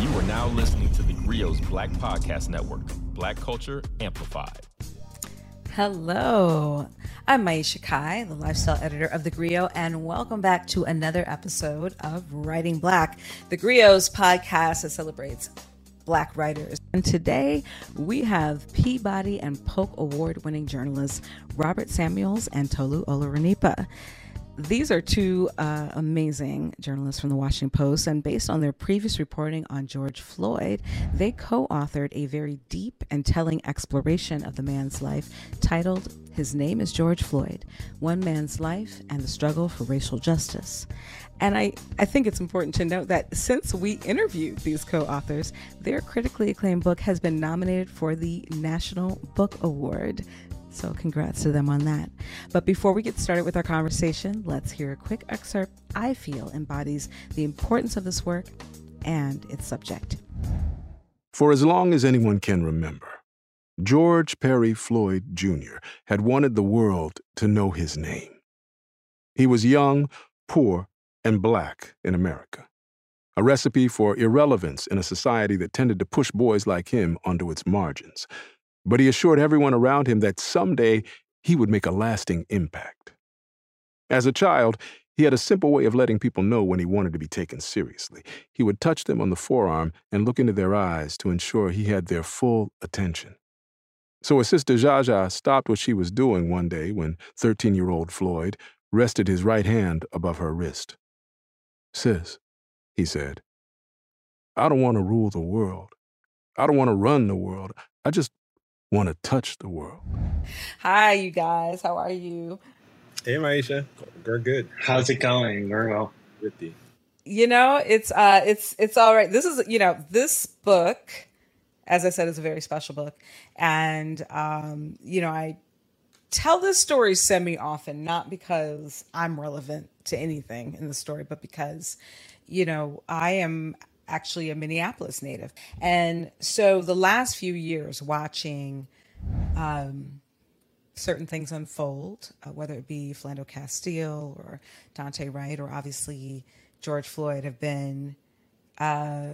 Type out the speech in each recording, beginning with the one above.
You are now listening to the Grio's Black Podcast Network, Black Culture Amplified. Hello, I'm Maiysha Kai, the lifestyle editor of The Grio, and welcome back to another episode of Writing Black, The Grio's podcast that celebrates Black writers. And today we have Peabody and Polk Award winning journalists Robert Samuels and Tolu Olorunnipa. These are two uh, amazing journalists from the Washington Post, and based on their previous reporting on George Floyd, they co authored a very deep and telling exploration of the man's life titled His Name is George Floyd One Man's Life and the Struggle for Racial Justice. And I, I think it's important to note that since we interviewed these co authors, their critically acclaimed book has been nominated for the National Book Award. So, congrats to them on that. But before we get started with our conversation, let's hear a quick excerpt I feel embodies the importance of this work and its subject. For as long as anyone can remember, George Perry Floyd Jr. had wanted the world to know his name. He was young, poor, and black in America. A recipe for irrelevance in a society that tended to push boys like him onto its margins but he assured everyone around him that someday he would make a lasting impact. As a child, he had a simple way of letting people know when he wanted to be taken seriously. He would touch them on the forearm and look into their eyes to ensure he had their full attention. So his sister Jaja stopped what she was doing one day when 13 year old Floyd rested his right hand above her wrist. Sis, he said, I don't want to rule the world. I don't want to run the world. I just want to touch the world. Hi, you guys. How are you? Hey, Maiysha. We're good. How's it going? Very well. With You know, it's uh, it's it's all right. This is you know this book, as I said, is a very special book, and um, you know I tell this story semi often, not because I'm relevant to anything in the story, but because you know I am actually a Minneapolis native. And so the last few years watching um, certain things unfold, uh, whether it be Philando Castile or Daunte Wright or obviously George Floyd, have been uh,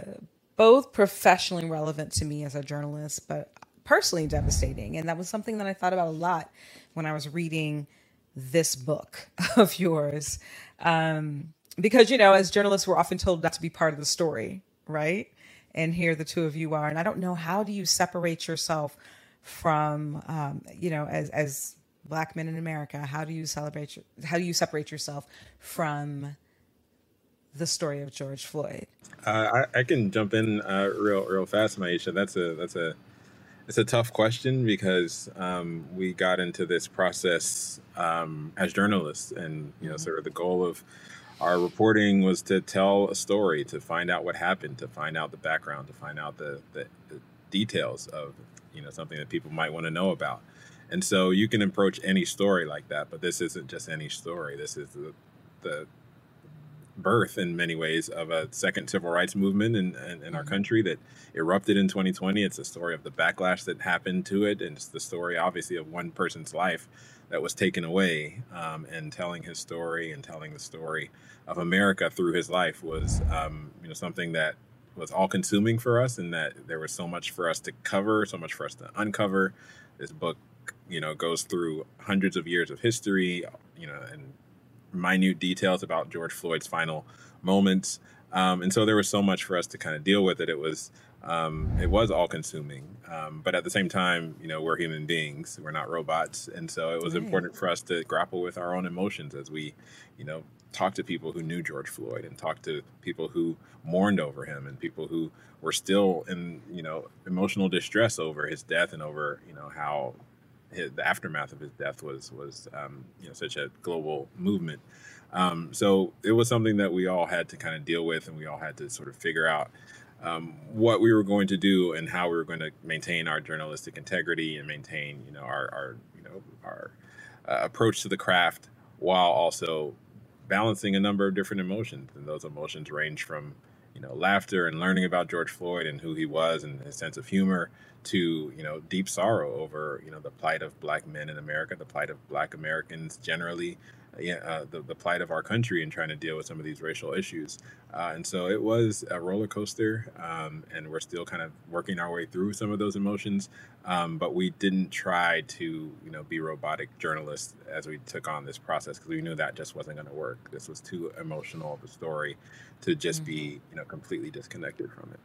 both professionally relevant to me as a journalist, but personally devastating. And that was something that I thought about a lot when I was reading this book of yours. Um, because you know as journalists we're often told not to be part of the story right? And here the two of you are. And i don't know how do you separate yourself from um, you know as as black men in america how do you celebrate your, how do you separate yourself from the story of george floyd? Uh, I, I, can jump in uh, real real fast maiysha. That's a that's a it's a tough question because um, we got into this process um, as journalists and you know mm-hmm. sort of the goal of our reporting was to tell a story, to find out what happened, to find out the background, to find out the, the, the details of you know something that people might want to know about. And so you can approach any story like that, but this isn't just any story. This is the, the birth in many ways of a second civil rights movement in, in, in, our mm-hmm. country that erupted in 2020. It's a story of the backlash that happened to it, and it's the story, obviously, of one person's life that was taken away. Um, and telling his story and telling the story of America through his life was, um, you know, something that was all consuming for us, and that there was so much for us to cover, so much for us to uncover. This book, you know, goes through hundreds of years of history, you know, and minute details about George Floyd's final moments. Um, and so there was so much for us to kind of deal with it. It was um, it was all consuming. Um, but at the same time, you know, we're human beings, we're not robots. And so it was right. important for us to grapple with our own emotions as we, you know, talk to people who knew George Floyd and talk to people who mourned over him and people who were still in, you know, emotional distress over his death and over, you know, how his, the aftermath of his death was, was um, you know, such a global movement. Um, so it was something that we all had to kind of deal with and we all had to sort of figure out um, what we were going to do and how we were going to maintain our journalistic integrity and maintain, you know, our, our you know, our uh, approach to the craft while also balancing a number of different emotions. And those emotions range from, you know, laughter and learning about George Floyd and who he was and his sense of humor to, you know, deep sorrow over, you know, the plight of black men in America, the plight of black Americans generally, uh, the, the plight of our country and trying to deal with some of these racial issues. Uh, and so it was a roller coaster, um, and we're still kind of working our way through some of those emotions. Um, but we didn't try to, you know, be robotic journalists as we took on this process because we knew that just wasn't going to work. This was too emotional of a story to just mm-hmm. be, you know, completely disconnected from it.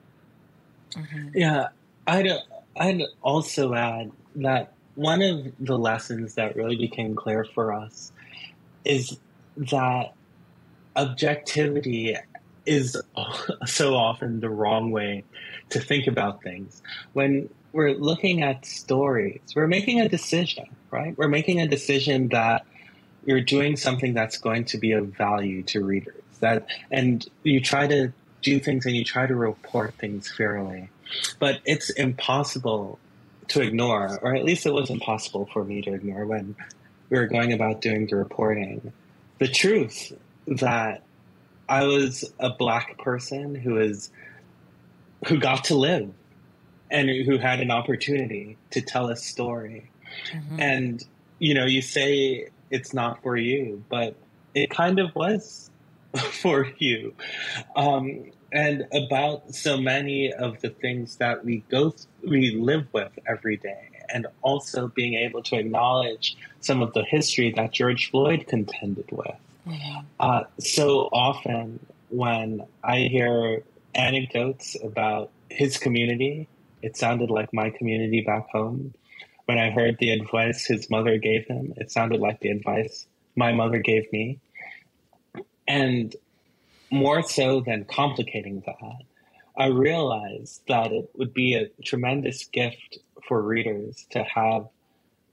Mm-hmm. Yeah, I'd I'd also add that one of the lessons that really became clear for us is that objectivity is so often the wrong way to think about things. When we're looking at stories, we're making a decision, right? We're making a decision that you're doing something that's going to be of value to readers. That and you try to do things and you try to report things fairly. But it's impossible to ignore, or at least it was impossible for me to ignore when we were going about doing the reporting, the truth that I was a black person who is who got to live and who had an opportunity to tell a story. Mm-hmm. And you know, you say it's not for you, but it kind of was for you. Um, and about so many of the things that we go we live with every day and also being able to acknowledge some of the history that George Floyd contended with. Mm-hmm. Uh, so often when I hear anecdotes about his community, it sounded like my community back home. When I heard the advice his mother gave him, it sounded like the advice my mother gave me. And more so than complicating that, I realized that it would be a tremendous gift for readers to have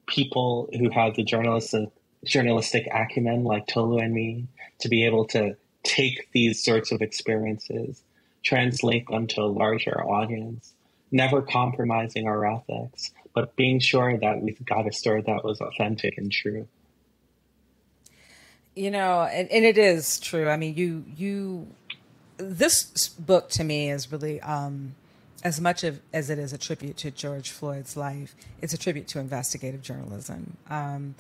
people who have the journalistic journalistic acumen like Tolu and me to be able to take these sorts of experiences, translate them to a larger audience, never compromising our ethics, but being sure that we've got a story that was authentic and true. You know, and, and it is true. I mean, you you this book to me is really um, as much of, as it is a tribute to George Floyd's life. It's a tribute to investigative journalism. Um,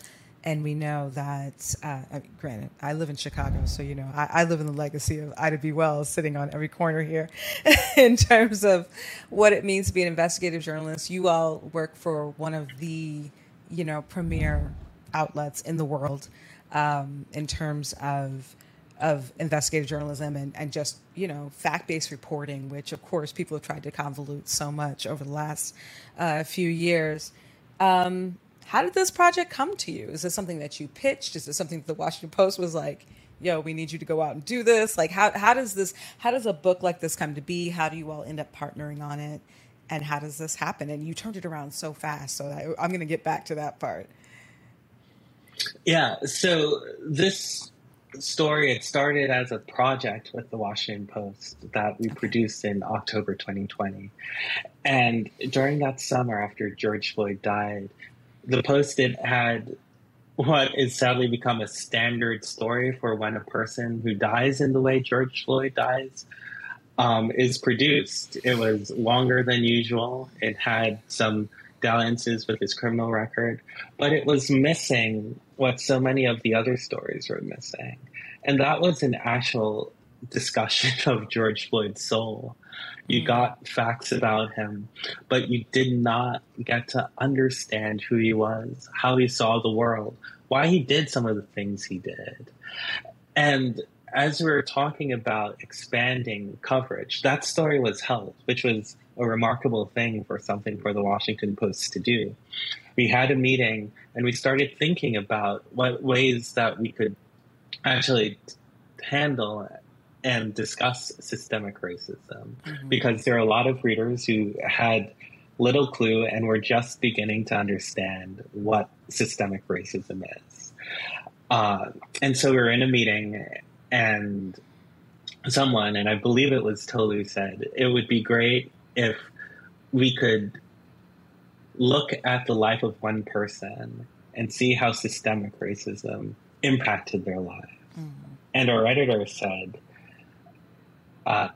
and we know that, uh, I mean, granted, I live in Chicago, so you know I, I, live in the legacy of Ida B. Wells sitting on every corner here, in terms of what it means to be an investigative journalist. You all work for one of the, you know, premier outlets in the world um, in terms of of investigative journalism and, and just you know fact-based reporting which of course people have tried to convolute so much over the last uh, few years. Um, how did this project come to you? Is this something that you pitched? Is this something that the washington post was like yo we need you to go out and do this? Like how, how does this how does a book like this come to be? How do you all end up partnering on it? And how does this happen? And you turned it around so fast so I, i'm going to get back to that part. Yeah so this story, it started as a project with the Washington Post that we produced in October 2020. And during that summer after George Floyd died, the Post it had what is sadly become a standard story for when a person who dies in the way George Floyd dies um, is produced. It was longer than usual. It had some dalliances with his criminal record, but it was missing what so many of the other stories were missing. And that was an actual discussion of George Floyd's soul. You mm. got facts about him, but you did not get to understand who he was, how he saw the world, why he did some of the things he did. And as we were talking about expanding coverage, that story was held, which was a remarkable thing for something for the Washington Post to do. We had a meeting and we started thinking about what ways that we could actually handle and discuss systemic racism mm-hmm. because there are a lot of readers who had little clue and were just beginning to understand what systemic racism is. Uh, and so we were in a meeting and someone, and I believe it was Tolu, said it would be great if we could look at the life of one person and see how systemic racism impacted their lives. Mm-hmm. And our editor said, uh,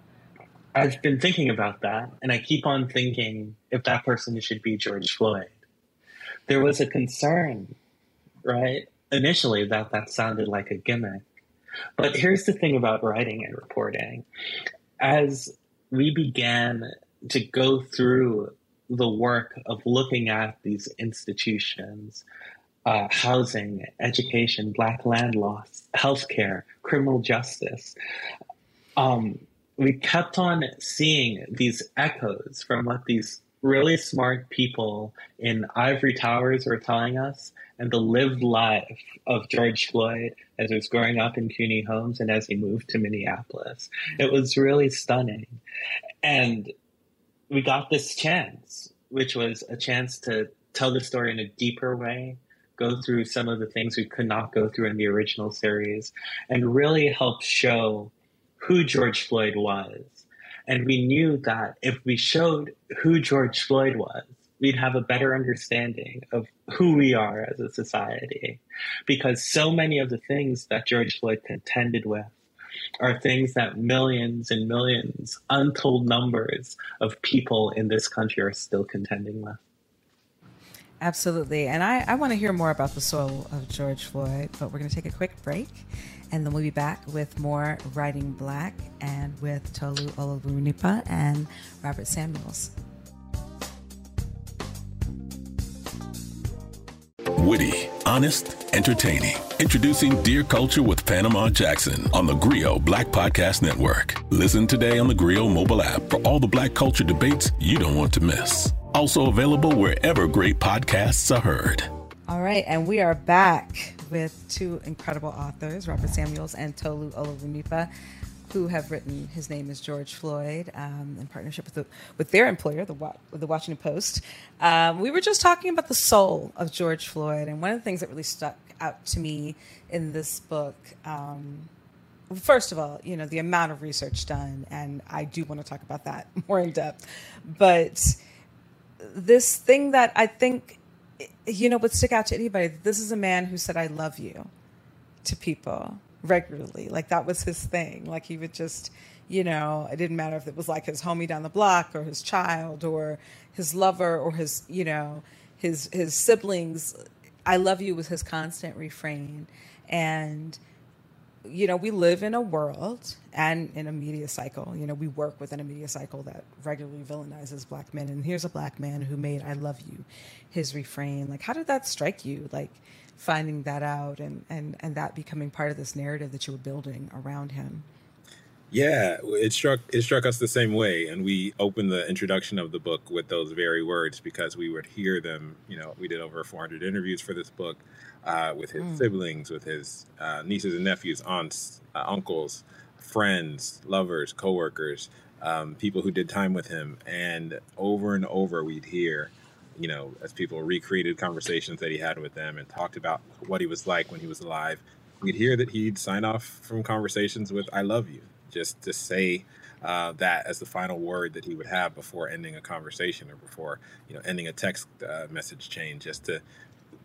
I've been thinking about that, and I keep on thinking if that person should be George Floyd. There was a concern, right, initially that that sounded like a gimmick. But here's the thing about writing and reporting. As we began to go through the work of looking at these institutions, uh, housing, education, black land loss, healthcare, criminal justice, um, we kept on seeing these echoes from what these really smart people in ivory towers were telling us and the lived life of George Floyd as he was growing up in Cuney homes and as he moved to Minneapolis. It was really stunning. And we got this chance, which was a chance to tell the story in a deeper way, go through some of the things we could not go through in the original series, and really help show who George Floyd was. And we knew that if we showed who George Floyd was, we'd have a better understanding of who we are as a society. Because so many of the things that George Floyd contended with are things that millions and millions, untold numbers of people in this country are still contending with. Absolutely. And I, I want to hear more about the soul of George Floyd, but we're going to take a quick break and then we'll be back with more Writing Black and with Tolu Olorunnipa and Robert Samuels. Witty, honest, entertaining. Introducing Dear Culture with Panama Jackson on the Grio Black Podcast Network. Listen today on the Grio mobile app for all the black culture debates you don't want to miss. Also available wherever great podcasts are heard. All right, and we are back with two incredible authors, Robert Samuels and Tolu Olorunnipa, who have written "His Name Is George Floyd" um, in partnership with the, with their employer, the the Washington Post. Um, we were just talking about the soul of George Floyd, and one of the things that really stuck out to me in this book. Um, first of all, you know, the amount of research done, and I do want to talk about that more in depth. But this thing that I think you know, would stick out to anybody. This is a man who said, I love you to people regularly. Like that was his thing. Like he would just, you know, it didn't matter if it was like his homie down the block or his child or his lover or his, you know, his his siblings. I love you was his constant refrain. And you know, we live in a world and in a media cycle. You know, we work within a media cycle that regularly villainizes black men. And here's a black man who made "I love you" his refrain. Like, how did that strike you? Like, finding that out and and and that becoming part of this narrative that you were building around him. Yeah, it struck it struck us the same way, and we opened the introduction of the book with those very words because we would hear them. You know, we did over 400 interviews for this book uh, with his mm. siblings, with his uh, nieces and nephews, aunts, uh, uncles, friends, lovers, coworkers, um, people who did time with him, and over and over we'd hear, you know, as people recreated conversations that he had with them and talked about what he was like when he was alive, we'd hear that he'd sign off from conversations with "I love you." just to say uh, that as the final word that he would have before ending a conversation or before you know ending a text uh, message chain, just to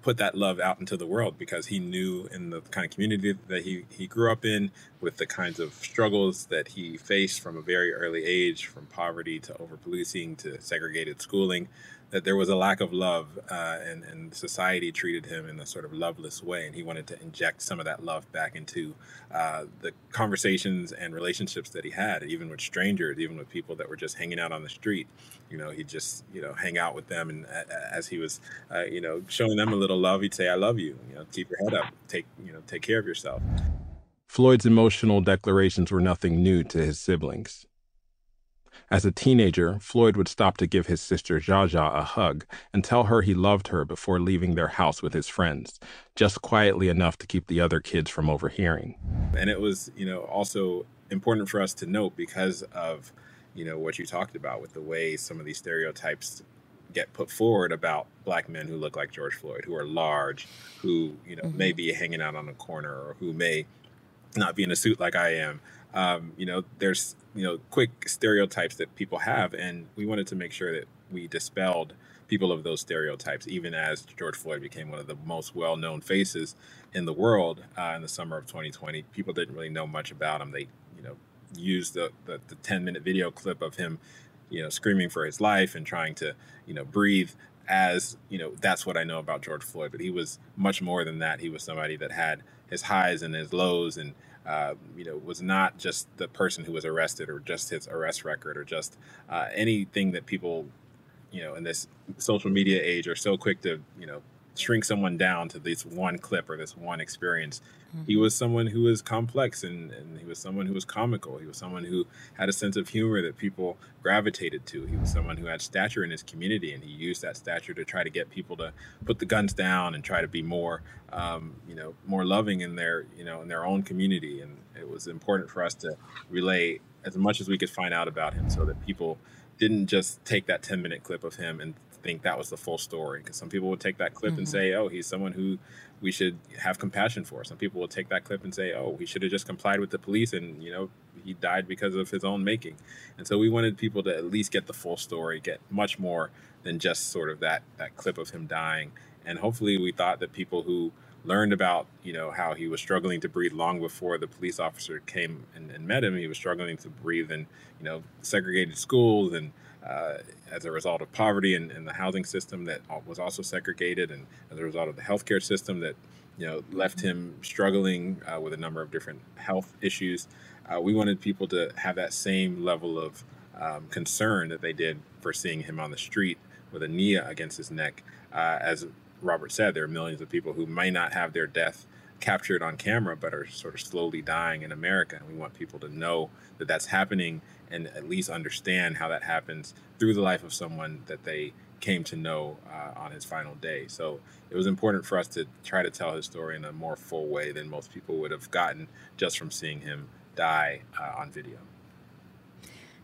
put that love out into the world because he knew in the kind of community that he, he grew up in with the kinds of struggles that he faced from a very early age from poverty to over policing to segregated schooling that there was a lack of love uh, and, and society treated him in a sort of loveless way. And he wanted to inject some of that love back into uh, the conversations and relationships that he had, even with strangers, even with people that were just hanging out on the street. You know, he'd just, you know, hang out with them. And as he was, uh, you know, showing them a little love, he'd say, I love you, you know, keep your head up, take, you know, take care of yourself. Floyd's emotional declarations were nothing new to his siblings. As a teenager, Floyd would stop to give his sister Jaja a hug and tell her he loved her before leaving their house with his friends, just quietly enough to keep the other kids from overhearing. And it was, you know, also important for us to note because of, you know, what you talked about with the way some of these stereotypes get put forward about black men who look like George Floyd, who are large, who, you know, mm-hmm. may be hanging out on a corner or who may not be in a suit like I am. Um, you know, there's you know quick stereotypes that people have, and we wanted to make sure that we dispelled people of those stereotypes. Even as George Floyd became one of the most well-known faces in the world uh, in the summer of 2020, people didn't really know much about him. They you know used the the, the 10 minute video clip of him you know screaming for his life and trying to you know breathe as you know that's what I know about George Floyd, but he was much more than that. He was somebody that had his highs and his lows, and uh, you know was not just the person who was arrested or just his arrest record or just uh, anything that people you know in this social media age are so quick to you know shrink someone down to this one clip or this one experience. Mm-hmm. He was someone who was complex and, and he was someone who was comical. He was someone who had a sense of humor that people gravitated to. He was someone who had stature in his community and he used that stature to try to get people to put the guns down and try to be more, um, you know, more loving in their, you know, in their own community. And it was important for us to relay as much as we could find out about him so that people didn't just take that 10 minute clip of him and think that was the full story because some people would take that clip mm-hmm. and say, "Oh, he's someone who we should have compassion for." Some people will take that clip and say, "Oh, he should have just complied with the police and you know he died because of his own making." And so we wanted people to at least get the full story, get much more than just sort of that that clip of him dying. And hopefully, we thought that people who learned about you know how he was struggling to breathe long before the police officer came and, and met him. He was struggling to breathe in you know segregated schools and uh, as a result of poverty and, and, the housing system that was also segregated, and as a result of the healthcare system that you know left him struggling uh, with a number of different health issues. Uh, we wanted people to have that same level of um, concern that they did for seeing him on the street with a knee against his neck. Uh, as Robert said, there are millions of people who may not have their death captured on camera, but are sort of slowly dying in America. And we want people to know that that's happening and at least understand how that happens through the life of someone that they came to know uh, on his final day. So it was important for us to try to tell his story in a more full way than most people would have gotten just from seeing him die uh, on video.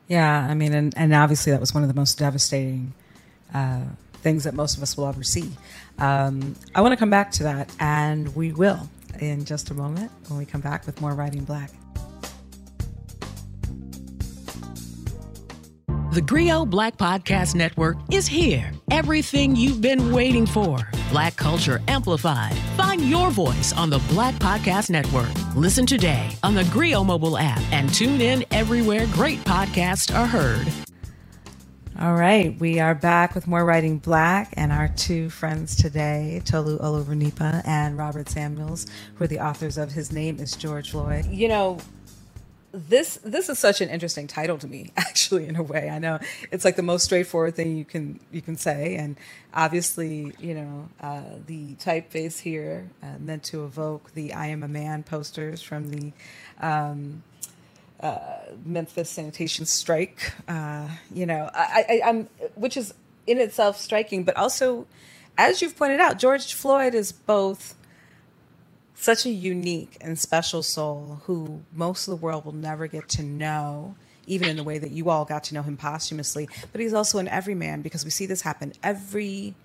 Yeah, I mean, and, and obviously that was one of the most devastating uh, things that most of us will ever see. Um, I want to come back to that, and we will in just a moment when we come back with more Writing Black. The Grio Black Podcast Network is here. Everything you've been waiting for. Black Culture Amplified. Find your voice on the Black Podcast Network. Listen today on the Grio mobile app and tune in everywhere great podcasts are heard. All right, we are back with more Writing Black and our two friends today, Tolu Olorunnipa and Robert Samuels, who are the authors of His Name is George Floyd. You know, this this is such an interesting title to me actually in a way. I know it's like the most straightforward thing you can you can say. And obviously you know uh, the typeface here uh, meant to evoke the i am a man posters from the um, uh, memphis sanitation strike. Uh, you know I, I, i'm which is in itself striking but also as you've pointed out george floyd is both such a unique and special soul who most of the world will never get to know, even in the way that you all got to know him posthumously. But he's also an everyman because we see this happen every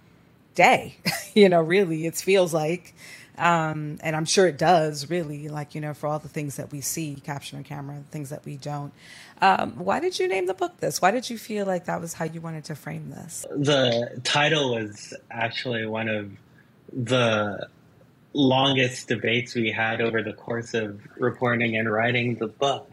day. you know, really, it feels like. Um, and I'm sure it does, really, like, you know, for all the things that we see captured on camera, things that we don't. Um, why did you name the book this? Why did you feel like that was how you wanted to frame this? The title was actually one of the longest debates we had over the course of reporting and writing the book.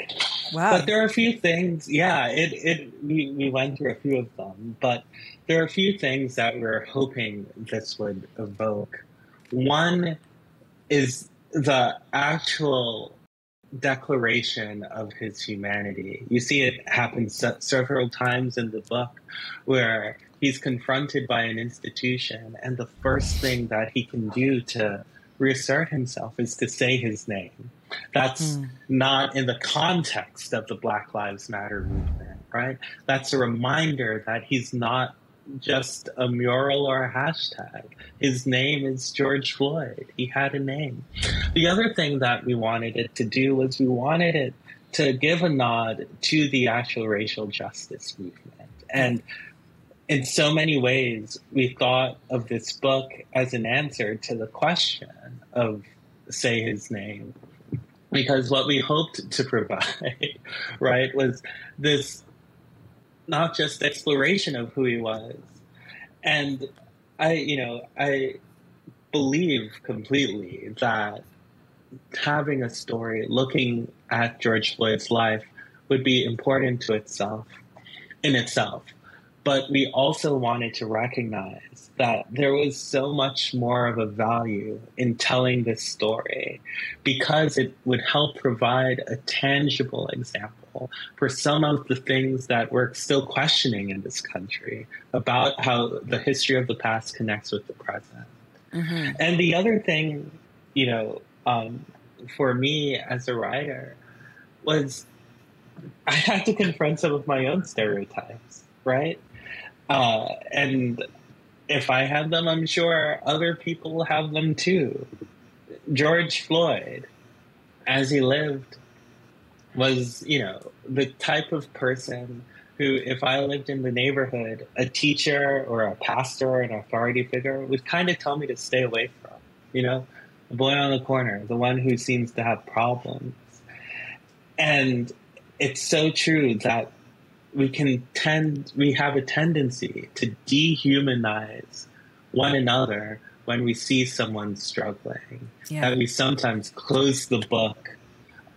Wow. But there are a few things, yeah, it, it we, we went through a few of them, but there are a few things that we're hoping this would evoke. One is the actual declaration of his humanity. You see it happen several times in the book where he's confronted by an institution, and the first thing that he can do to reassert himself is to say his name. That's mm. not in the context of the Black Lives Matter movement, right? That's a reminder that he's not just a mural or a hashtag. His name is George Floyd. He had a name. The other thing that we wanted it to do was we wanted it to give a nod to the actual racial justice movement. And in so many ways, we thought of this book as an answer to the question of say his name. Because what we hoped to provide, right, was this not just exploration of who he was. And I, you know, I believe completely that having a story looking at George Floyd's life would be important to itself, in itself but we also wanted to recognize that there was so much more of a value in telling this story because it would help provide a tangible example for some of the things that we're still questioning in this country about how the history of the past connects with the present. Mm-hmm. And the other thing, you know, um, for me as a writer was I had to confront some of my own stereotypes, right? Uh, and if I have them, I'm sure other people have them too. George Floyd, as he lived, was, you know, the type of person who, if I lived in the neighborhood, a teacher or a pastor or an authority figure would kind of tell me to stay away from, you know, the boy on the corner, the one who seems to have problems. And it's so true that we can tend we have a tendency to dehumanize one another when we see someone struggling yeah. that we sometimes close the book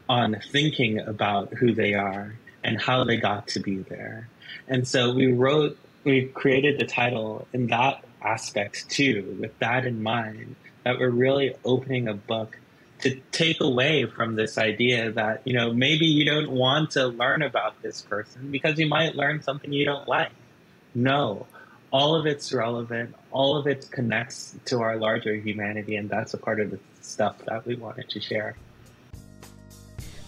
on thinking about who they are and how they got to be there and so we wrote we created the title in that aspect too with that in mind that we're really opening a book to take away from this idea that you know maybe you don't want to learn about this person because you might learn something you don't like. No. All of it's relevant. All of it connects to our larger humanity and that's a part of the stuff that we wanted to share.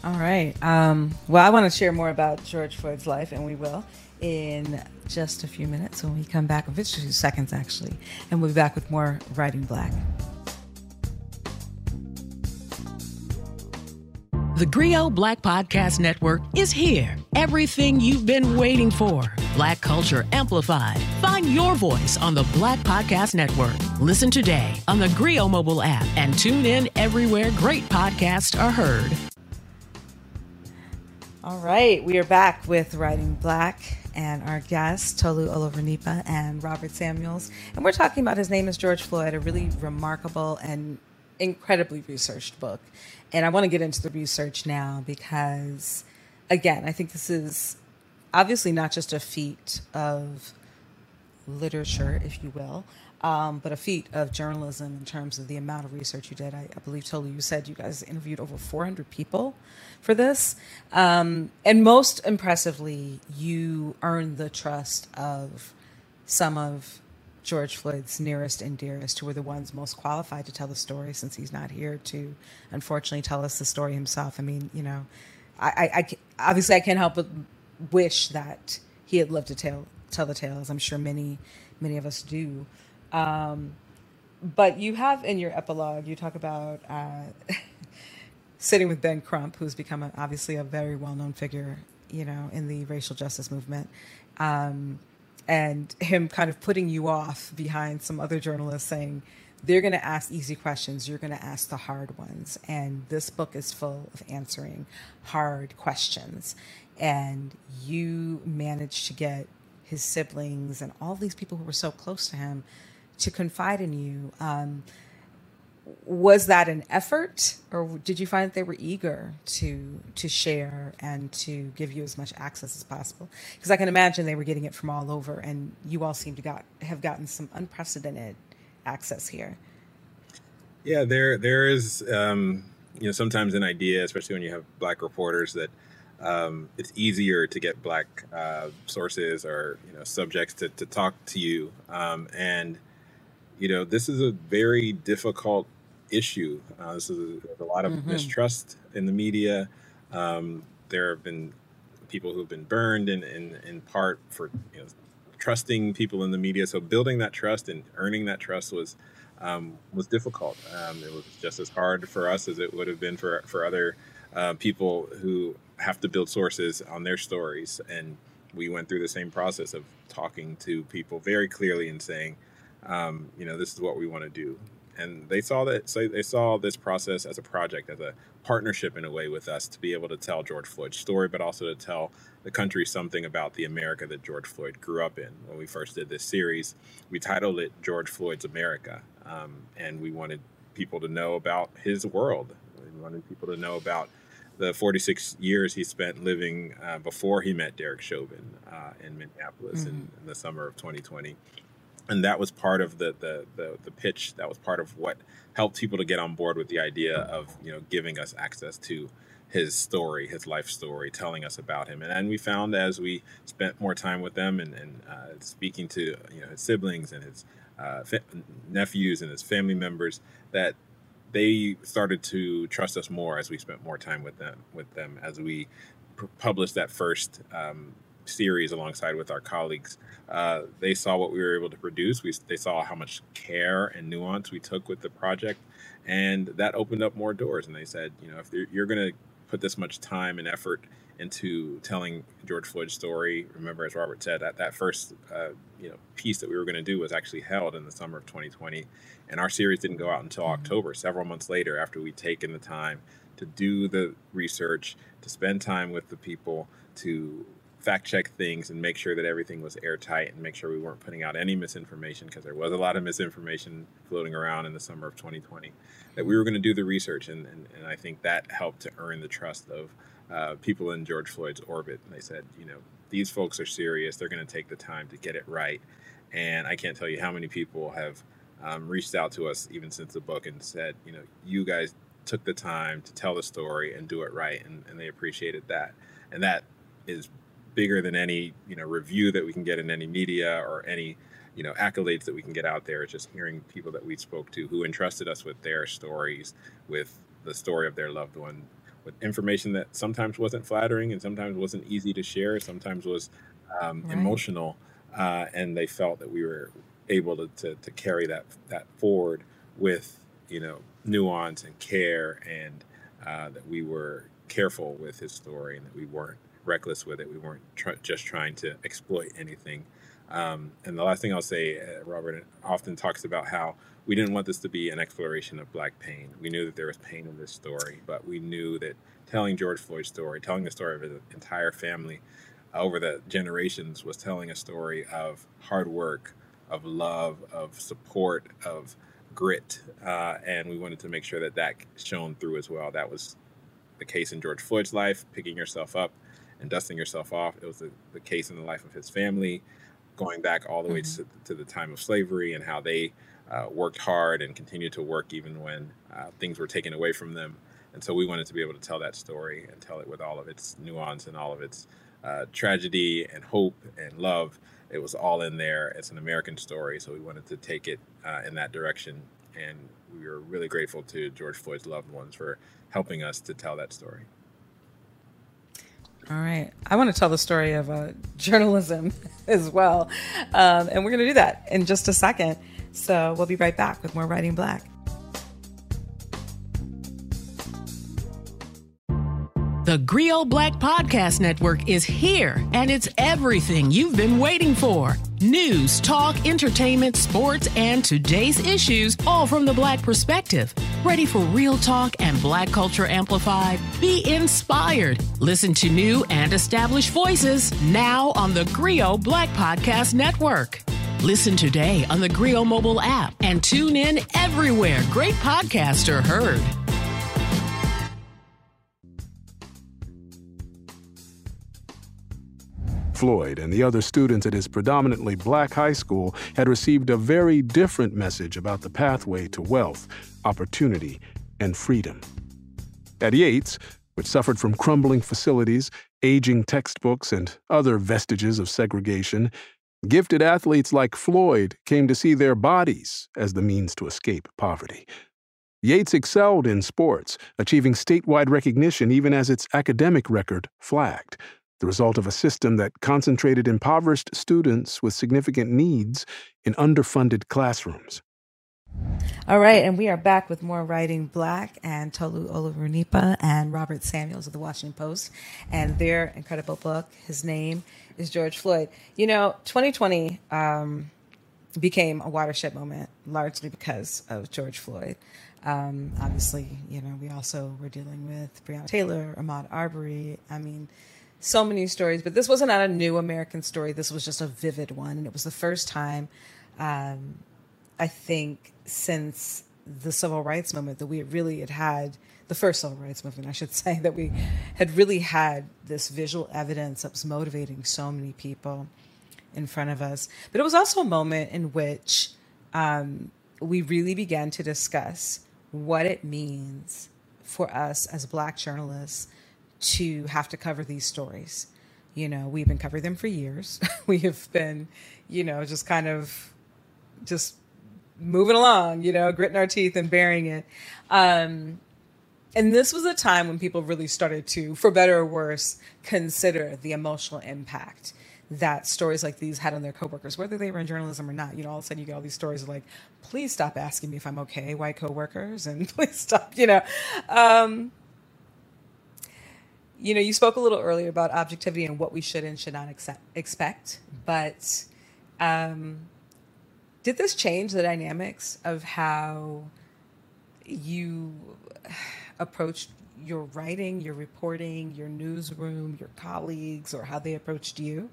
All right. Um, well i want to share more about george floyd's life and we will in just a few minutes when we come back. Just a few seconds actually. And we'll be back with more writing black The Grio Black Podcast Network is here. Everything you've been waiting for. Black Culture Amplified. Find your voice on the Black Podcast Network. Listen today on the Grio mobile app and tune in everywhere great podcasts are heard. All right, we are back with Writing Black and our guests, Tolu Olorunnipa and Robert Samuels. And we're talking about his name is George Floyd, a really remarkable and incredibly researched book. And I want to get into the research now because, again, I think this is obviously not just a feat of literature, if you will, um, but a feat of journalism in terms of the amount of research you did. I, I believe, Tolu, you said you guys interviewed over 400 people for this. Um, and most impressively, you earned the trust of some of George Floyd's nearest and dearest, who were the ones most qualified to tell the story, since he's not here to, unfortunately, tell us the story himself. I mean, you know, I, I, I obviously I can't help but wish that he had lived to tell tell the tales. I'm sure many many of us do. Um, but you have in your epilogue, you talk about uh, sitting with Ben Crump, who's become a, obviously a very well known figure, you know, in the racial justice movement. Um, and him kind of putting you off behind some other journalists saying they're going to ask easy questions. You're going to ask the hard ones. And this book is full of answering hard questions. And you managed to get his siblings and all these people who were so close to him to confide in you. Um, was that an effort or did you find that they were eager to to share and to give you as much access as possible? Because i can imagine they were getting it from all over and you all seem to got have gotten some unprecedented access here. Yeah there there is um, you know sometimes an idea especially when you have black reporters that um, it's easier to get black uh, sources or you know subjects to, to talk to you. Um, and you know this is a very difficult issue. Uh, this is a, a lot of mm-hmm. mistrust in the media. Um, there have been people who've been burned in, in, in part for you know, trusting people in the media. So building that trust and earning that trust was um, was difficult. Um, it was just as hard for us as it would have been for for other uh, people who have to build sources on their stories. And we went through the same process of talking to people very clearly and saying, um, you know, this is what we want to do and they saw that so they saw this process as a project as a partnership in a way with us to be able to tell george floyd's story but also to tell the country something about the america that george floyd grew up in when we first did this series we titled it george floyd's america um, and we wanted people to know about his world we wanted people to know about the 46 years he spent living uh, before he met Derek Chauvin uh, in Minneapolis mm-hmm. in, in, the summer of 2020. And that was part of the, the, the the pitch. That was part of what helped people to get on board with the idea of you know giving us access to his story, his life story, telling us about him. And, and we found as we spent more time with them and, and uh, speaking to you know his siblings and his uh, nephews and his family members that they started to trust us more as we spent more time with them with them as we published that first um, series alongside with our colleagues uh, they saw what we were able to produce we, they saw how much care and nuance we took with the project and that opened up more doors and they said you know if you're, you're going to put this much time and effort into telling George Floyd's story. Remember, as Robert said, that that first uh, you know piece that we were going to do was actually held in the summer of 2020, and our series didn't go out until mm-hmm. October, several months later, after we'd taken the time to do the research, to spend time with the people, to fact check things and make sure that everything was airtight and make sure we weren't putting out any misinformation because there was a lot of misinformation floating around in the summer of 2020 that we were going to do the research and, and, and i think that helped to earn the trust of uh, people in George Floyd's orbit, and they said, you know, these folks are serious. They're going to take the time to get it right. And I can't tell you how many people have um, reached out to us even since the book and said, you know, you guys took the time to tell the story and do it right, and, and they appreciated that. And that is bigger than any you know review that we can get in any media or any you know accolades that we can get out there. It's just hearing people that we spoke to who entrusted us with their stories, with the story of their loved one with information that sometimes wasn't flattering and sometimes wasn't easy to share, sometimes was um, right. emotional, uh, and they felt that we were able to, to, to carry that that forward with you know nuance and care, and uh, that we were careful with his story and that we weren't reckless with it. We weren't tr- just trying to exploit anything. Um, and the last thing I'll say, uh, Robert often talks about how we didn't want this to be an exploration of black pain. We knew that there was pain in this story, but we knew that telling George Floyd's story, telling the story of his entire family over the generations, was telling a story of hard work, of love, of support, of grit, uh, and we wanted to make sure that that shone through as well. That was the case in George Floyd's life, picking yourself up and dusting yourself off. It was the, the case in the life of his family, going back all the way mm-hmm. to, to the time of slavery and how they uh, worked hard and continued to work even when uh, things were taken away from them. And so we wanted to be able to tell that story and tell it with all of its nuance and all of its uh, tragedy and hope and love. It was all in there. It's an American story, so we wanted to take it uh, in that direction. And we were really grateful to George Floyd's loved ones for helping us to tell that story. All right. I want to tell the story of uh, journalism as well. Um, and we're going to do that in just a second. So we'll be right back with more Writing Black. The Grio Black Podcast Network is here, and it's everything you've been waiting for news, talk, entertainment, sports, and today's issues, all from the Black perspective. Ready for real talk and Black culture amplified? Be inspired. Listen to new and established voices now on the Grio Black Podcast Network. Listen today on the Grio mobile app and tune in everywhere great podcasts are heard. Floyd and the other students at his predominantly black high school had received a very different message about the pathway to wealth, opportunity, and freedom. At Yates, which suffered from crumbling facilities, aging textbooks, and other vestiges of segregation, Gifted athletes like Floyd came to see their bodies as the means to escape poverty. Yates excelled in sports, achieving statewide recognition even as its academic record flagged, the result of a system that concentrated impoverished students with significant needs in underfunded classrooms. All right, and we are back with more Writing Black and Tolu Olorunnipa and Robert Samuels of the Washington Post and their incredible book. His name is George Floyd. You know, 2020 um, became a watershed moment largely because of George Floyd. Um, obviously, you know, we also were dealing with Breonna Taylor, Ahmaud Arbery. I mean, so many stories, but this wasn't a new American story. This was just a vivid one, and it was the first time, um, I think, since the civil rights movement that we really had had the first civil rights movement, I should say, that we had really had this visual evidence that was motivating so many people in front of us. But it was also a moment in which um, we really began to discuss what it means for us as Black journalists to have to cover these stories. You know, we've been covering them for years. we have been, you know, just kind of just moving along, you know, gritting our teeth and bearing it. Um, and this was a time when people really started to, for better or worse, consider the emotional impact that stories like these had on their coworkers, whether they were in journalism or not. You know, all of a sudden you get all these stories of like, please stop asking me if I'm okay, white coworkers, and please stop, you know. Um, you know, you spoke a little earlier about objectivity and what we should and should not accept, expect, but um, did this change the dynamics of how you approached your writing, your reporting, your newsroom, your colleagues, or how they approached you?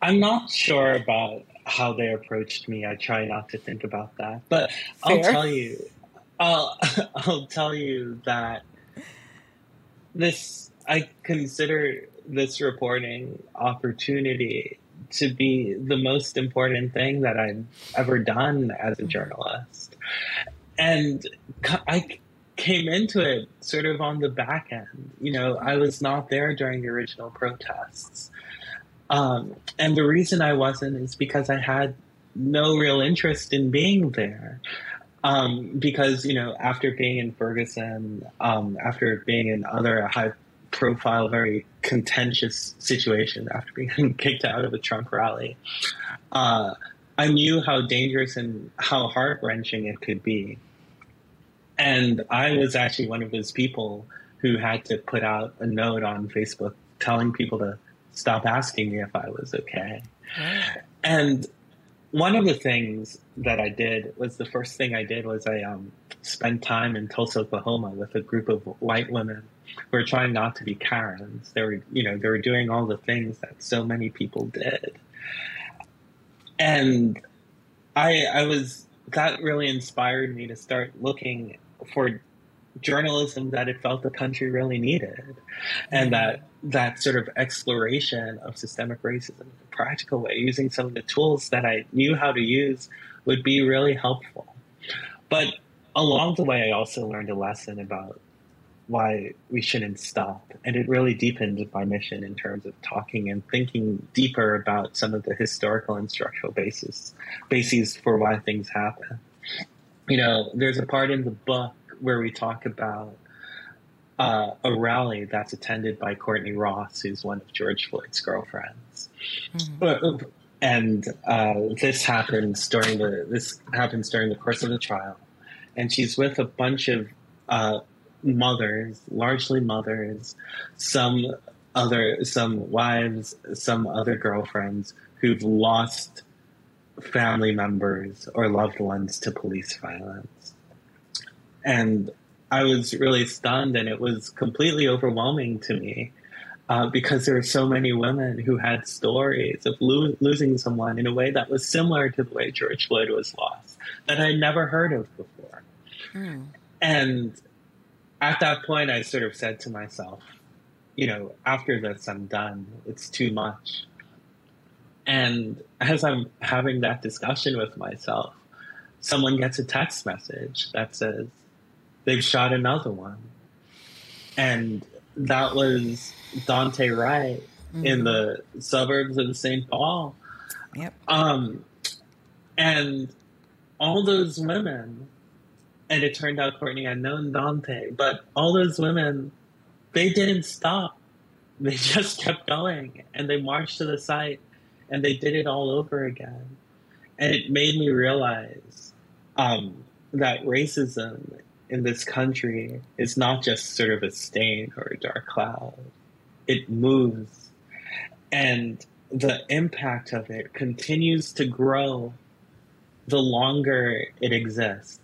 I'm not sure about how they approached me. I try not to think about that, but Fair. I'll tell you. I'll I'll tell you that this I consider this reporting opportunity to be the most important thing that I've ever done as a journalist. And I came into it sort of on the back end. You know, I was not there during the original protests. Um, and the reason I wasn't is because I had no real interest in being there. Um, because, you know, after being in Ferguson, um, after being in other high profile, very contentious situations, after being kicked out of a Trump rally, uh, I knew how dangerous and how heart wrenching it could be. And I was actually one of those people who had to put out a note on Facebook telling people to stop asking me if I was okay. And one of the things that I did was the first thing I did was I um, spent time in Tulsa, Oklahoma with a group of white women who were trying not to be Karens. They were, you know, they were doing all the things that so many people did. And I, I was, that really inspired me to start looking for journalism that it felt the country really needed and that that sort of exploration of systemic racism in a practical way using some of the tools that i knew how to use would be really helpful. But along the way i also learned a lesson about why we shouldn't stop and it really deepened my mission in terms of talking and thinking deeper about some of the historical and structural basis bases for why things happen. You know there's a part in the book where we talk about uh, a rally that's attended by Courtney Ross, who's one of George Floyd's girlfriends. Mm-hmm. And uh, this happens during the this happens during the course of the trial, and she's with a bunch of uh, mothers, largely mothers, some other some wives, some other girlfriends who've lost family members or loved ones to police violence and I was really stunned, and it was completely overwhelming to me uh, because there were so many women who had stories of lo- losing someone in a way that was similar to the way George Floyd was lost that I'd never heard of before. Hmm. And at that point, I sort of said to myself, you know, after this, I'm done. It's too much. And as I'm having that discussion with myself, someone gets a text message that says, they've shot another one. And that was Daunte Wright mm-hmm. in the suburbs of St. Paul. Yep. Um, and all those women, and it turned out Courtney had known Daunte, but all those women, they didn't stop. They just kept going and they marched to the site and they did it all over again. And it made me realize um, that racism in this country is not just sort of a stain or a dark cloud. It moves. And the impact of it continues to grow the longer it exists.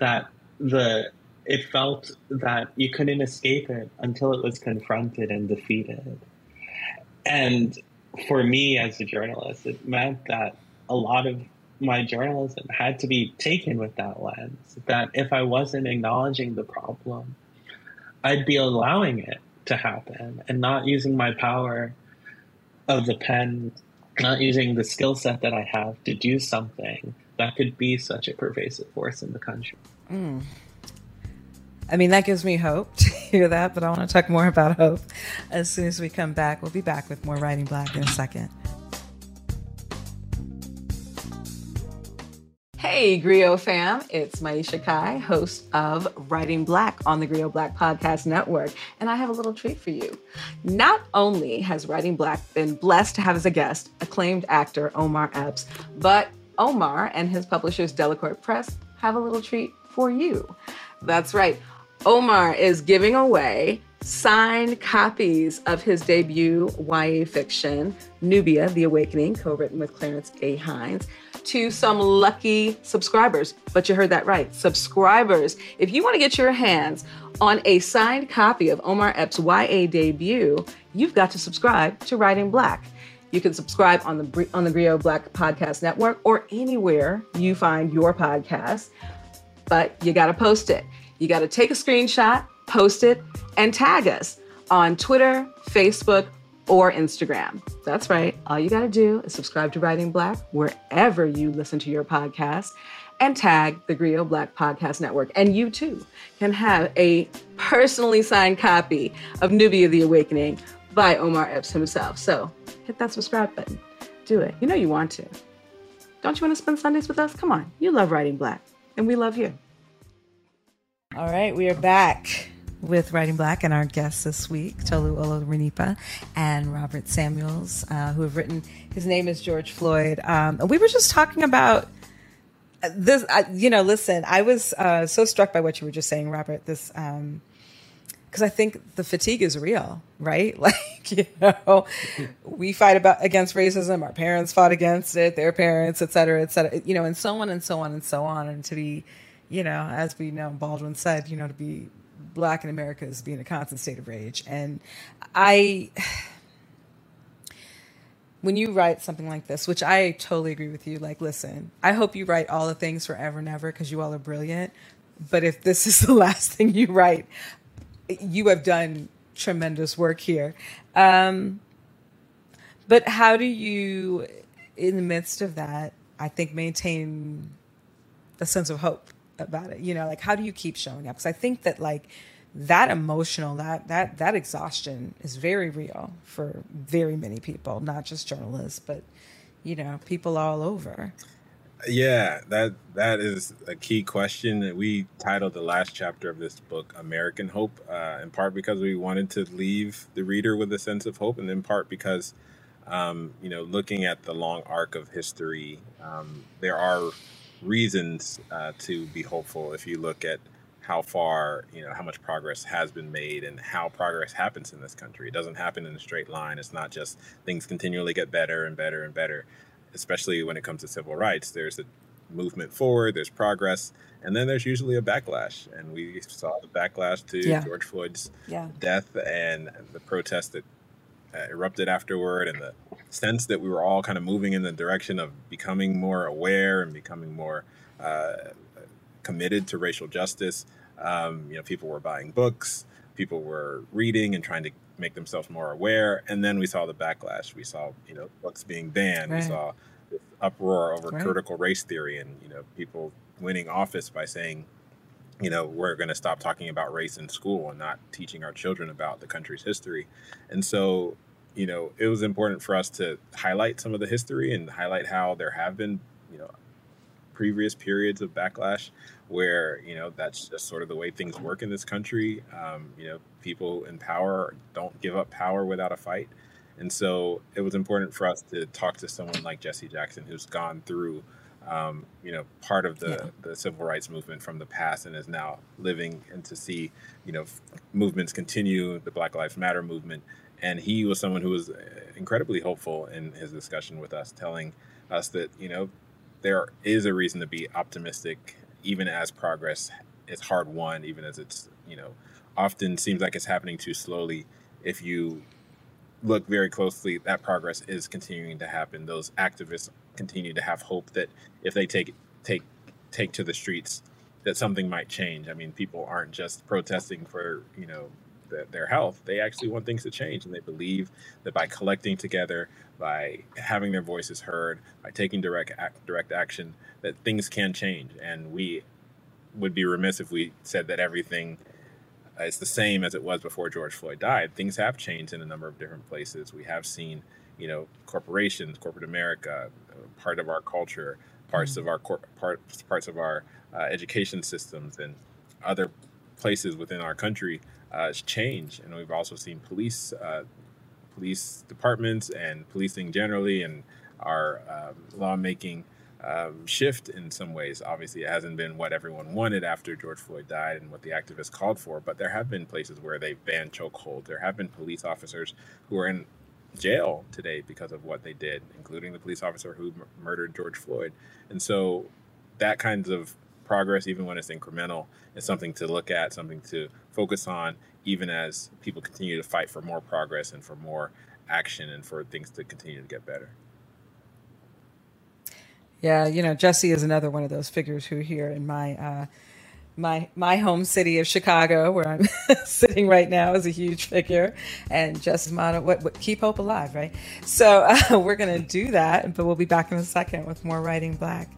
That the it felt that you couldn't escape it until it was confronted and defeated. And for me as a journalist, it meant that a lot of my journalism had to be taken with that lens. That if I wasn't acknowledging the problem, I'd be allowing it to happen and not using my power of the pen, not using the skill set that I have to do something that could be such a pervasive force in the country. Mm. I mean, that gives me hope to hear that, but I want to talk more about hope as soon as we come back. We'll be back with more Writing Black in a second. Hey, Grio fam, it's Maiysha Kai, host of Writing Black on the Grio Black Podcast Network, and I have a little treat for you. Not only has Writing Black been blessed to have as a guest acclaimed actor Omar Epps, but Omar and his publishers Delacorte Press have a little treat for you. That's right, Omar is giving away signed copies of his debut YA fiction, Nubia The Awakening, co written with Clarence A. Haynes to some lucky subscribers. But you heard that right. Subscribers. If you want to get your hands on a signed copy of Omar Epps' YA debut, you've got to subscribe to Writing Black. You can subscribe on the on the Grio Black Podcast Network or anywhere you find your podcast. But you got to post it. You got to take a screenshot, post it, and tag us on Twitter, Facebook, or Instagram. That's right. All you got to do is subscribe to Writing Black wherever you listen to your podcast and tag the Grio Black Podcast Network. And you too can have a personally signed copy of Nubia the Awakening by Omar Epps himself. So hit that subscribe button. Do it. You know you want to. Don't you want to spend Sundays with us? Come on. You love Writing Black, and we love you. All right, we are back with Writing Black and our guests this week, Tolu Olorunnipa and Robert Samuels, uh, who have written. His name is George Floyd. Um, we were just talking about this. I, you know, listen, I was uh, so struck by what you were just saying, Robert. This. Um, because I think the fatigue is real, right? Like, you know, we fight about against racism. Our parents fought against it, their parents, et cetera, et cetera, you know, and so on and so on and so on. And to be, you know, as we know, Baldwin said, you know, to be black in America is being a constant state of rage. And I, when you write something like this, which I totally agree with you, like, listen, I hope you write all the things forever and ever because you all are brilliant. But if this is the last thing you write, you have done tremendous work here. Um, but how do you, in the midst of that, I think maintain a sense of hope? About it you know like how do you keep showing up? Because i think that like that emotional that that that exhaustion is very real for very many people not just journalists but you know people all over. Yeah that that is a key question that we titled the last chapter of this book american hope uh, in part because we wanted to leave the reader with a sense of hope and in part because um, you know looking at the long arc of history um, there are reasons uh, to be hopeful if you look at how far you know how much progress has been made and how progress happens in this country it doesn't happen in a straight line it's not just things continually get better and better and better especially when it comes to civil rights there's a movement forward there's progress and then there's usually a backlash and we saw the backlash to yeah. george floyd's yeah. death and the protest that uh, erupted afterward and the sense that we were all kind of moving in the direction of becoming more aware and becoming more uh, committed to racial justice. Um, you know, people were buying books, people were reading and trying to make themselves more aware. And then we saw the backlash. We saw, you know, books being banned. Right. We saw this uproar over right. critical race theory and, you know, people winning office by saying, you know, we're going to stop talking about race in school and not teaching our children about the country's history. And so, you know, it was important for us to highlight some of the history and highlight how there have been, you know, previous periods of backlash where, you know, that's just sort of the way things work in this country. Um, you know, people in power don't give up power without a fight. And so it was important for us to talk to someone like Jesse Jackson, who's gone through um, you know, part of the, yeah. the civil rights movement from the past and is now living and to see, you know, movements continue, the Black Lives Matter movement. And he was someone who was uh, incredibly hopeful in his discussion with us, telling us that, you know, there is a reason to be optimistic, even as progress is hard won, even as it's, you know, often seems like it's happening too slowly. If you look very closely, that progress is continuing to happen. Those activists continue to have hope that if they take take take to the streets, that something might change. I mean, people aren't just protesting for you know the, their health; they actually want things to change, and they believe that by collecting together, by having their voices heard, by taking direct act, direct action, that things can change. And we would be remiss if we said that everything is the same as it was before George Floyd died. Things have changed in a number of different places. We have seen, you know, corporations, corporate America, part of our culture, parts mm-hmm. of our cor- parts parts of our uh, education systems, and other places within our country uh, change. And we've also seen police uh, police departments and policing generally, and our um, lawmaking um, shift in some ways. Obviously, it hasn't been what everyone wanted after George Floyd died and what the activists called for, but there have been places where they've banned chokeholds. There have been police officers who are in jail today because of what they did, including the police officer who m- murdered George Floyd. And so, that kinds of progress, even when it's incremental, is something to look at, something to focus on, even as people continue to fight for more progress and for more action and for things to continue to get better. Yeah, you know, Jesse is another one of those figures who here in my uh, my my home city of Chicago, where I'm sitting right now, is a huge figure, and Jesse's motto: what, what, keep hope alive, right? So uh, we're gonna do that, but we'll be back in a second with more writing black.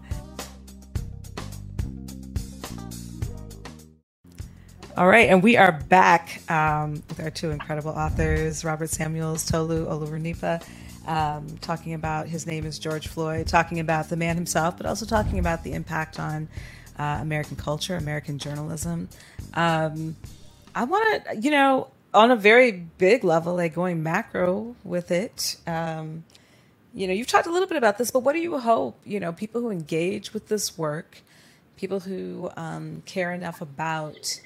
All right, and we are back um, with our two incredible authors, Robert Samuels, Tolu Olorunnipa um, talking about his name is George Floyd, talking about the man himself, but also talking about the impact on uh, American culture, American journalism. Um, I want to, you know, on a very big level, like going macro with it. Um, you know, you've talked a little bit about this, but what do you hope, you know, people who engage with this work, people who um, care enough about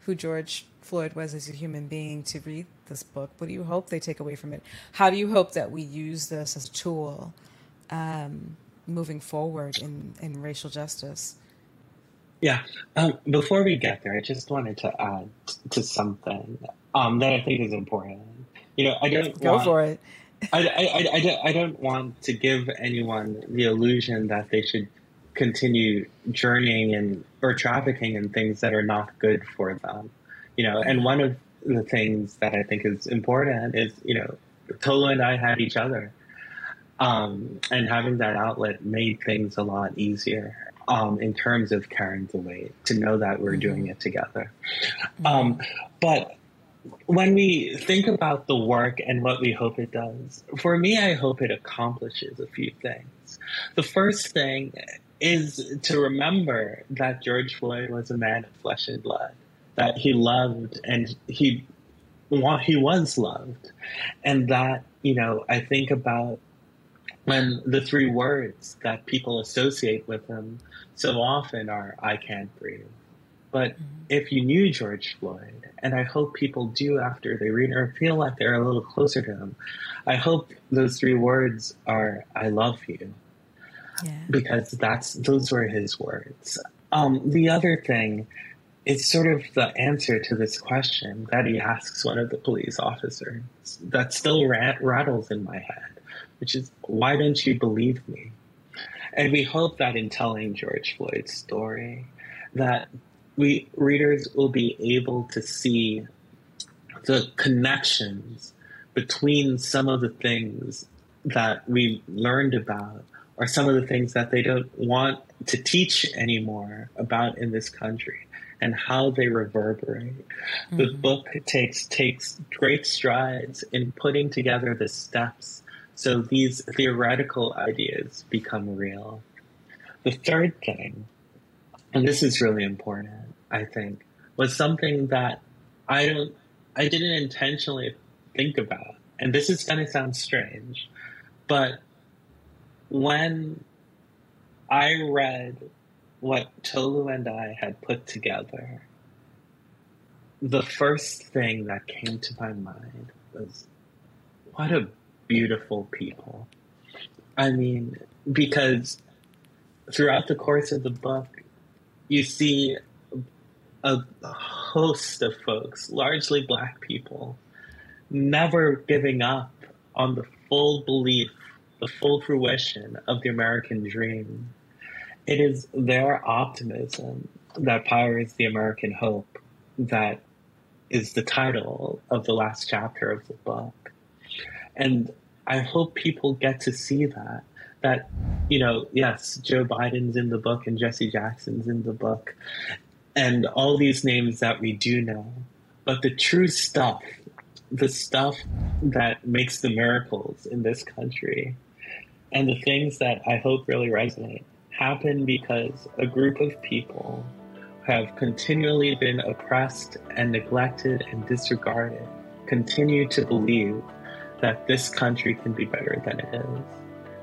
who George Floyd was as a human being to read this book? What do you hope they take away from it? How do you hope that we use this as a tool um, moving forward in, in racial justice? Yeah. Um, before we get there, I just wanted to add to something um, that I think is important. You know, I don't go want, for it. I, I, I, don't, I don't want to give anyone the illusion that they should continue journeying and or trafficking in things that are not good for them. You know, and one of the things that I think is important is, you know, Tolu and I had each other. Um, and having that outlet made things a lot easier um, in terms of carrying the weight to know that we're mm-hmm. doing it together. Mm-hmm. Um, but when we think about the work and what we hope it does, for me, I hope it accomplishes a few things. The first thing is to remember that George Floyd was a man of flesh and blood that he loved and he he was loved and that you know i think about when the three words that people associate with him so often are i can't breathe but mm-hmm. if you knew george floyd and i hope people do after they read or feel like they're a little closer to him i hope those three words are i love you yeah. because that's those were his words um, the other thing is sort of the answer to this question that he asks one of the police officers that still rat- rattles in my head, which is, why don't you believe me? And we hope that in telling George Floyd's story, that we readers will be able to see the connections between some of the things that we learned about or some of the things that they don't want to teach anymore about in this country and how they reverberate. Mm-hmm. The book takes takes great strides in putting together the steps so these theoretical ideas become real. The third thing, and this is really important, I think, was something that I don't I didn't intentionally think about. And this is going to sound strange, but when I read what Tolu and I had put together, the first thing that came to my mind was what a beautiful people. I mean, because throughout the course of the book, you see a host of folks, largely black people, never giving up on the full belief, the full fruition of the American dream. It is their optimism that powers the American hope that is the title of the last chapter of the book. And I hope people get to see that. That, you know, yes, Joe Biden's in the book and Jesse Jackson's in the book, and all these names that we do know. But the true stuff, the stuff that makes the miracles in this country, and the things that I hope really resonate, happen because a group of people who have continually been oppressed and neglected and disregarded continue to believe that this country can be better than it is.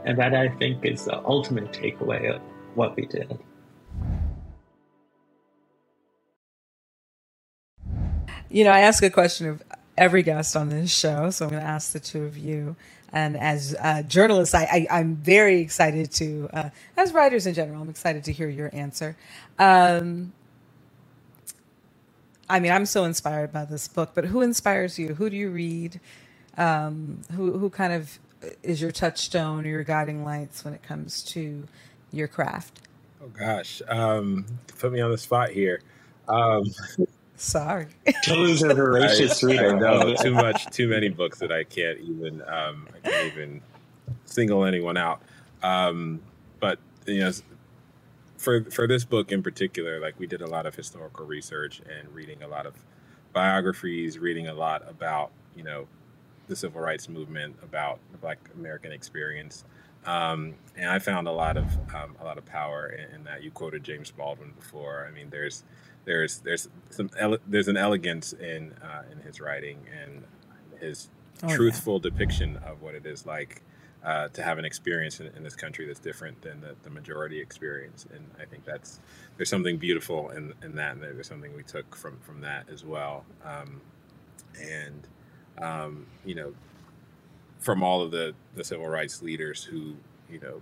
And that I think is the ultimate takeaway of what we did. You know, I ask a question of every guest on this show, so I'm going to ask the two of you. And as uh, journalists, I, am very excited to, uh, as writers in general, I'm excited to hear your answer. Um, I mean, I'm so inspired by this book, but who inspires you? Who do you read? Um, who who kind of is your touchstone or your guiding lights when it comes to your craft? Oh gosh, um, put me on the spot here. Um, Sorry, Totally a voracious reader. I know too much, too many books that I can't even um, I can't even single anyone out. Um, but you know, for for this book in particular, like we did a lot of historical research and reading a lot of biographies, reading a lot about you know the civil rights movement, about the Black American experience, um, and I found a lot of um, a lot of power in, in, that. You quoted James Baldwin before. I mean, there's there's there's some ele- there's an elegance in uh, in his writing and his oh, truthful yeah. depiction of what it is like uh, to have an experience in, in, this country that's different than the, the, majority experience. And I think that's there's something beautiful in, in that, and there's something we took from from that as well. Um, and um, you know, from all of the, the civil rights leaders who, you know,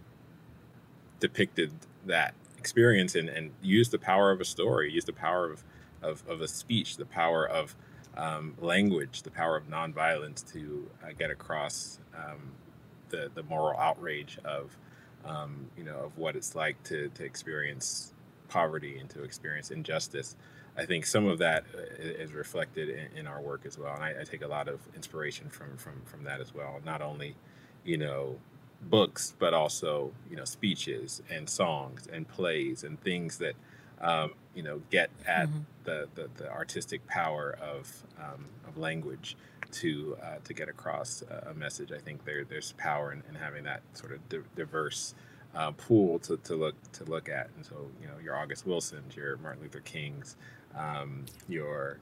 depicted that experience and, and used the power of a story, used the power of, of, of a speech, the power of um, language, the power of nonviolence to uh, get across um, the, the moral outrage of, um, you know, of what it's like to, to experience poverty and to experience injustice. I think some of that uh, reflected in, in our work as well, and I, I, take a lot of inspiration from from from that as well. Not only, you know, books, but also you know speeches and songs and plays and things that um, you know get at mm-hmm. the, the, the artistic power of um, of language to uh, to get across a message. I think there there's power in, in having that sort of di- diverse uh, pool to, to look to look at. And so you know your August Wilsons, your Martin Luther Kings, um, your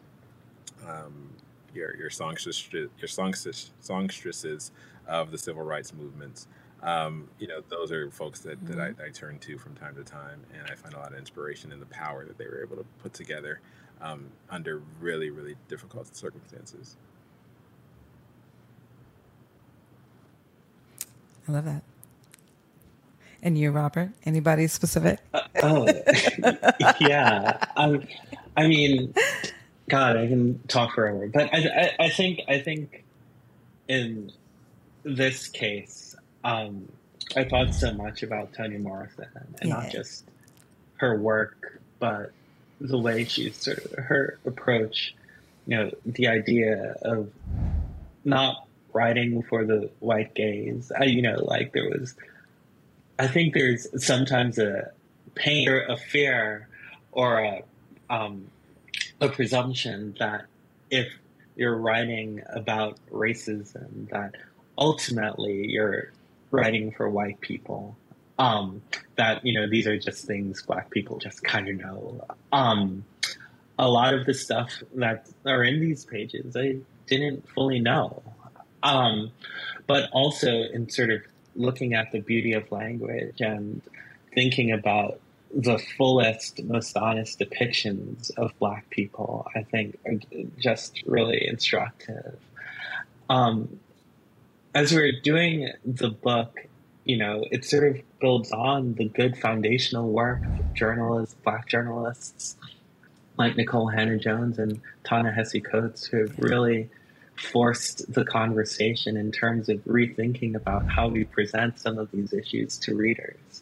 um, your your songstresses, your songstresses, songstresses of the civil rights movements. Um, you know, those are folks that, that I, mm-hmm. I, turn to from time to time, and I find a lot of inspiration in the power that they were able to put together um, under really, really difficult circumstances. I love that. And you, Robert? Anybody specific? Uh, oh, yeah. Um, I mean, God, I can talk forever, but I, I, I think I think in this case, um, I thought so much about Toni Morrison, and yeah. not just her work, but the way she's sort of her approach. You know, the idea of not writing for the white gaze. I, you know, like there was. I think there's sometimes a pain or a fear or a um, a presumption that if you're writing about racism, that ultimately you're writing for white people. Um, that you know these are just things black people just kind of know. Um, a lot of the stuff that are in these pages I didn't fully know, um, but also in sort of looking at the beauty of language and thinking about the fullest, most honest depictions of Black people, I think, are just really instructive. Um, as we're doing the book, you know, it sort of builds on the good foundational work of journalists, Black journalists like Nikole Hannah-Jones and Ta-Nehisi Coates, who have really forced the conversation in terms of rethinking about how we present some of these issues to readers.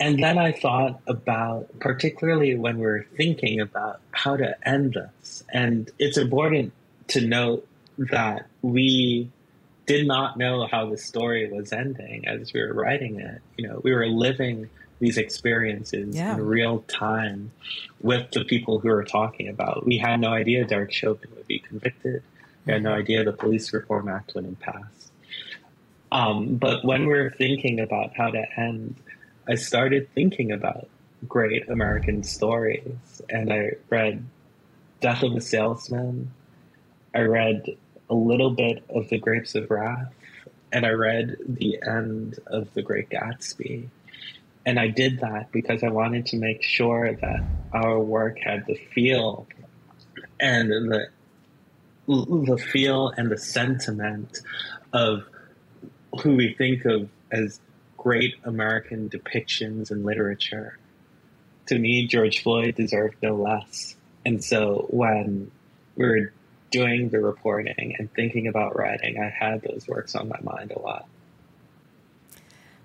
And then I thought about, particularly when we're thinking about how to end this. And it's important to note that we did not know how the story was ending as we were writing it. You know, we were living these experiences yeah. in real time with the people who were talking about. We had no idea Derek Chauvin would be convicted. We had no mm-hmm. idea the Police Reform Act wouldn't pass. Um, but when we are thinking about how to end, I started thinking about great American stories, and I read Death of a Salesman. I read a little bit of The Grapes of Wrath, and I read the end of The Great Gatsby. And I did that because I wanted to make sure that our work had the feel and the the feel and the sentiment of who we think of as great American depictions in literature. To me, George Floyd deserved no less. And so when we were doing the reporting and thinking about writing, I had those works on my mind a lot.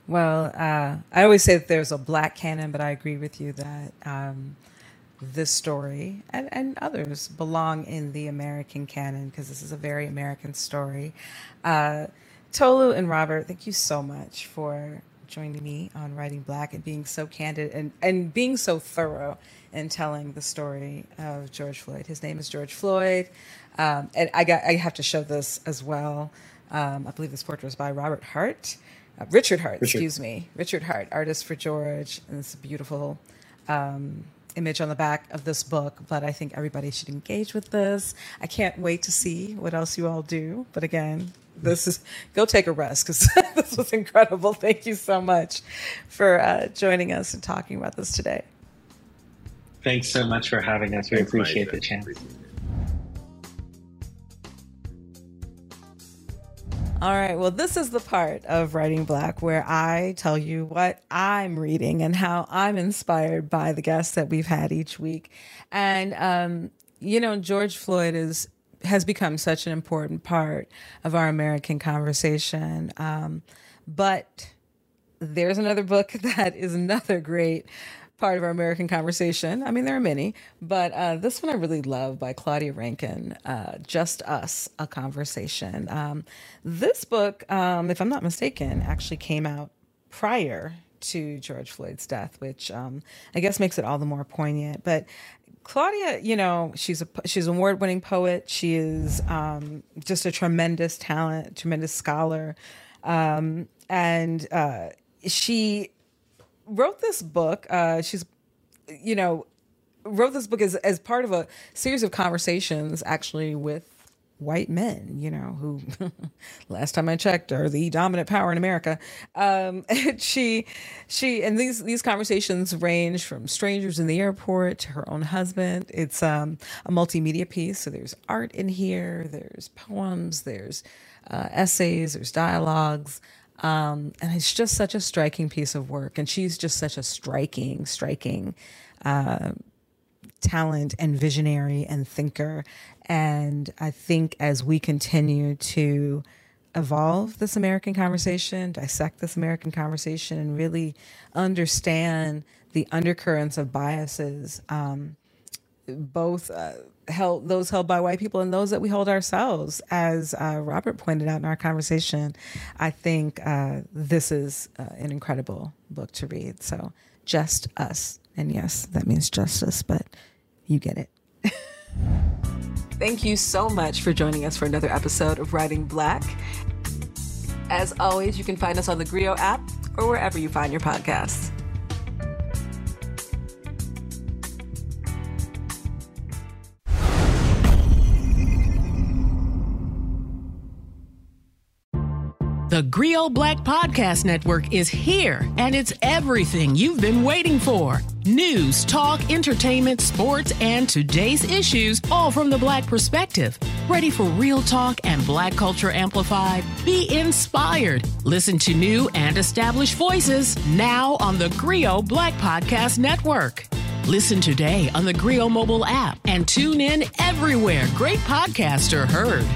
Well, uh, I always say that there's a black canon, but I agree with you that um, this story and, and others belong in the American canon because this is a very American story. Uh, Tolu and Robert, thank you so much for joining me on Writing Black and being so candid and, and being so thorough in telling the story of George Floyd. His name is George Floyd. Um, and I got I have to show this as well. Um, I believe this portrait is by Robert Hart. Uh, Richard Hart, Richard. excuse me. Richard Hart, artist for George. And it's a beautiful um, image on the back of this book, but I think everybody should engage with this. I can't wait to see what else you all do. But again, this is go take a rest because this was incredible. Thank you so much for uh, joining us and talking about this today. Thanks so much for having us. We Thanks, appreciate the chance. All right. Well, this is the part of Writing Black where I tell you what I'm reading and how I'm inspired by the guests that we've had each week. And, um, you know, George Floyd is has become such an important part of our American conversation. Um, but there's another book that is another great part of our American conversation. I mean, there are many, but uh, this one I really love by Claudia Rankine, uh, Just Us, A Conversation. Um, this book, um, if I'm not mistaken, actually came out prior to George Floyd's death, which um, I guess makes it all the more poignant. But Claudia, you know, she's a she's an award-winning poet. She is um, just a tremendous talent, tremendous scholar, um, and uh, she wrote this book. Uh, she's, you know, wrote this book as as part of a series of conversations, actually with white men, you know, who last time I checked are the dominant power in America. Um, she, she, and these these conversations range from strangers in the airport to her own husband. It's um, a multimedia piece, so there's art in here, there's poems, there's uh, essays, there's dialogues. Um, and it's just such a striking piece of work. And she's just such a striking, striking uh, talent and visionary and thinker. And I think as we continue to evolve this American conversation, dissect this American conversation, and really understand the undercurrents of biases, um, both. Uh, held those held by white people and those that we hold ourselves. As uh, Robert pointed out in our conversation, I think uh, this is uh, an incredible book to read. So, just us, and yes, that means justice, but you get it. Thank you so much for joining us for another episode of Writing Black. As always, you can find us on the Grio app or wherever you find your podcasts. The Grio Black Podcast Network is here, and it's everything you've been waiting for news, talk, entertainment, sports, and today's issues, all from the Black perspective. Ready for real talk and Black culture amplified? Be inspired. Listen to new and established voices now on the Grio Black Podcast Network. Listen today on the Grio mobile app and tune in everywhere great podcasts are heard.